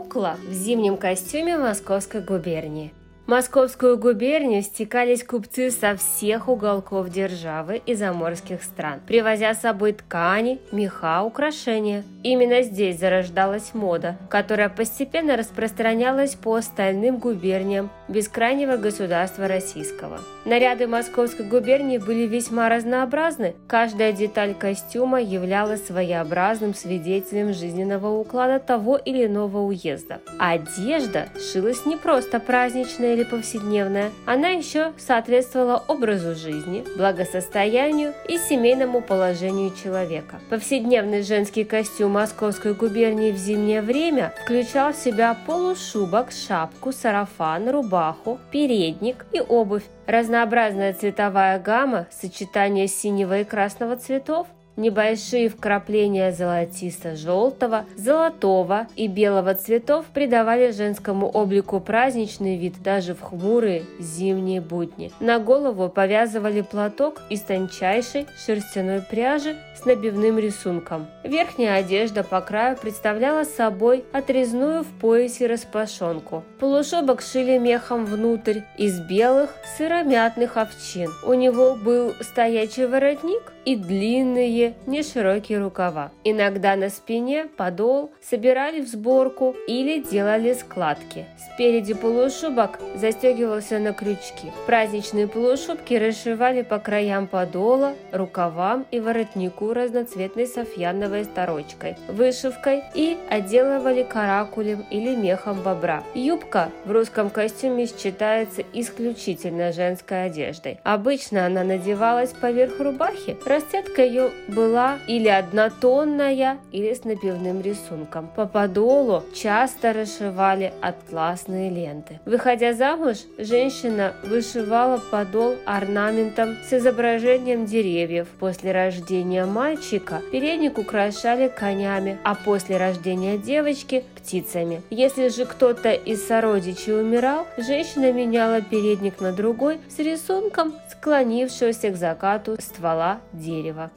кукла в зимнем костюме Московской губернии. Московскую губернию стекались купцы со всех уголков державы и заморских стран, привозя с собой ткани, меха, украшения. Именно здесь зарождалась мода, которая постепенно распространялась по остальным губерниям бескрайнего государства российского. Наряды Московской губернии были весьма разнообразны, каждая деталь костюма являлась своеобразным свидетелем жизненного уклада того или иного уезда. Одежда шилась не просто праздничная или повседневная, она еще соответствовала образу жизни, благосостоянию и семейному положению человека. Повседневный женский костюм Московской губернии в зимнее время включал в себя полушубок, шапку, сарафан, рубаху, передник и обувь. Разнообразная цветовая гамма, сочетание синего и красного цветов, Небольшие вкрапления золотисто-желтого, золотого и белого цветов придавали женскому облику праздничный вид даже в хмурые зимние будни. На голову повязывали платок из тончайшей шерстяной пряжи с набивным рисунком. Верхняя одежда по краю представляла собой отрезную в поясе распашонку. Полушубок шили мехом внутрь из белых сыромятных овчин. У него был стоячий воротник и длинные неширокие рукава. Иногда на спине подол собирали в сборку или делали складки. Спереди полушубок застегивался на крючки. Праздничные полушубки расшивали по краям подола, рукавам и воротнику разноцветной софьяновой сторочкой, вышивкой и отделывали каракулем или мехом бобра. Юбка в русском костюме считается исключительно женской одеждой. Обычно она надевалась поверх рубахи. Расцветка ее была или однотонная, или с напивным рисунком. По подолу часто расшивали атласные ленты. Выходя замуж, женщина вышивала подол орнаментом с изображением деревьев. После рождения мальчика передник украшали конями, а после рождения девочки – птицами. Если же кто-то из сородичей умирал, женщина меняла передник на другой с рисунком склонившегося к закату ствола дерева.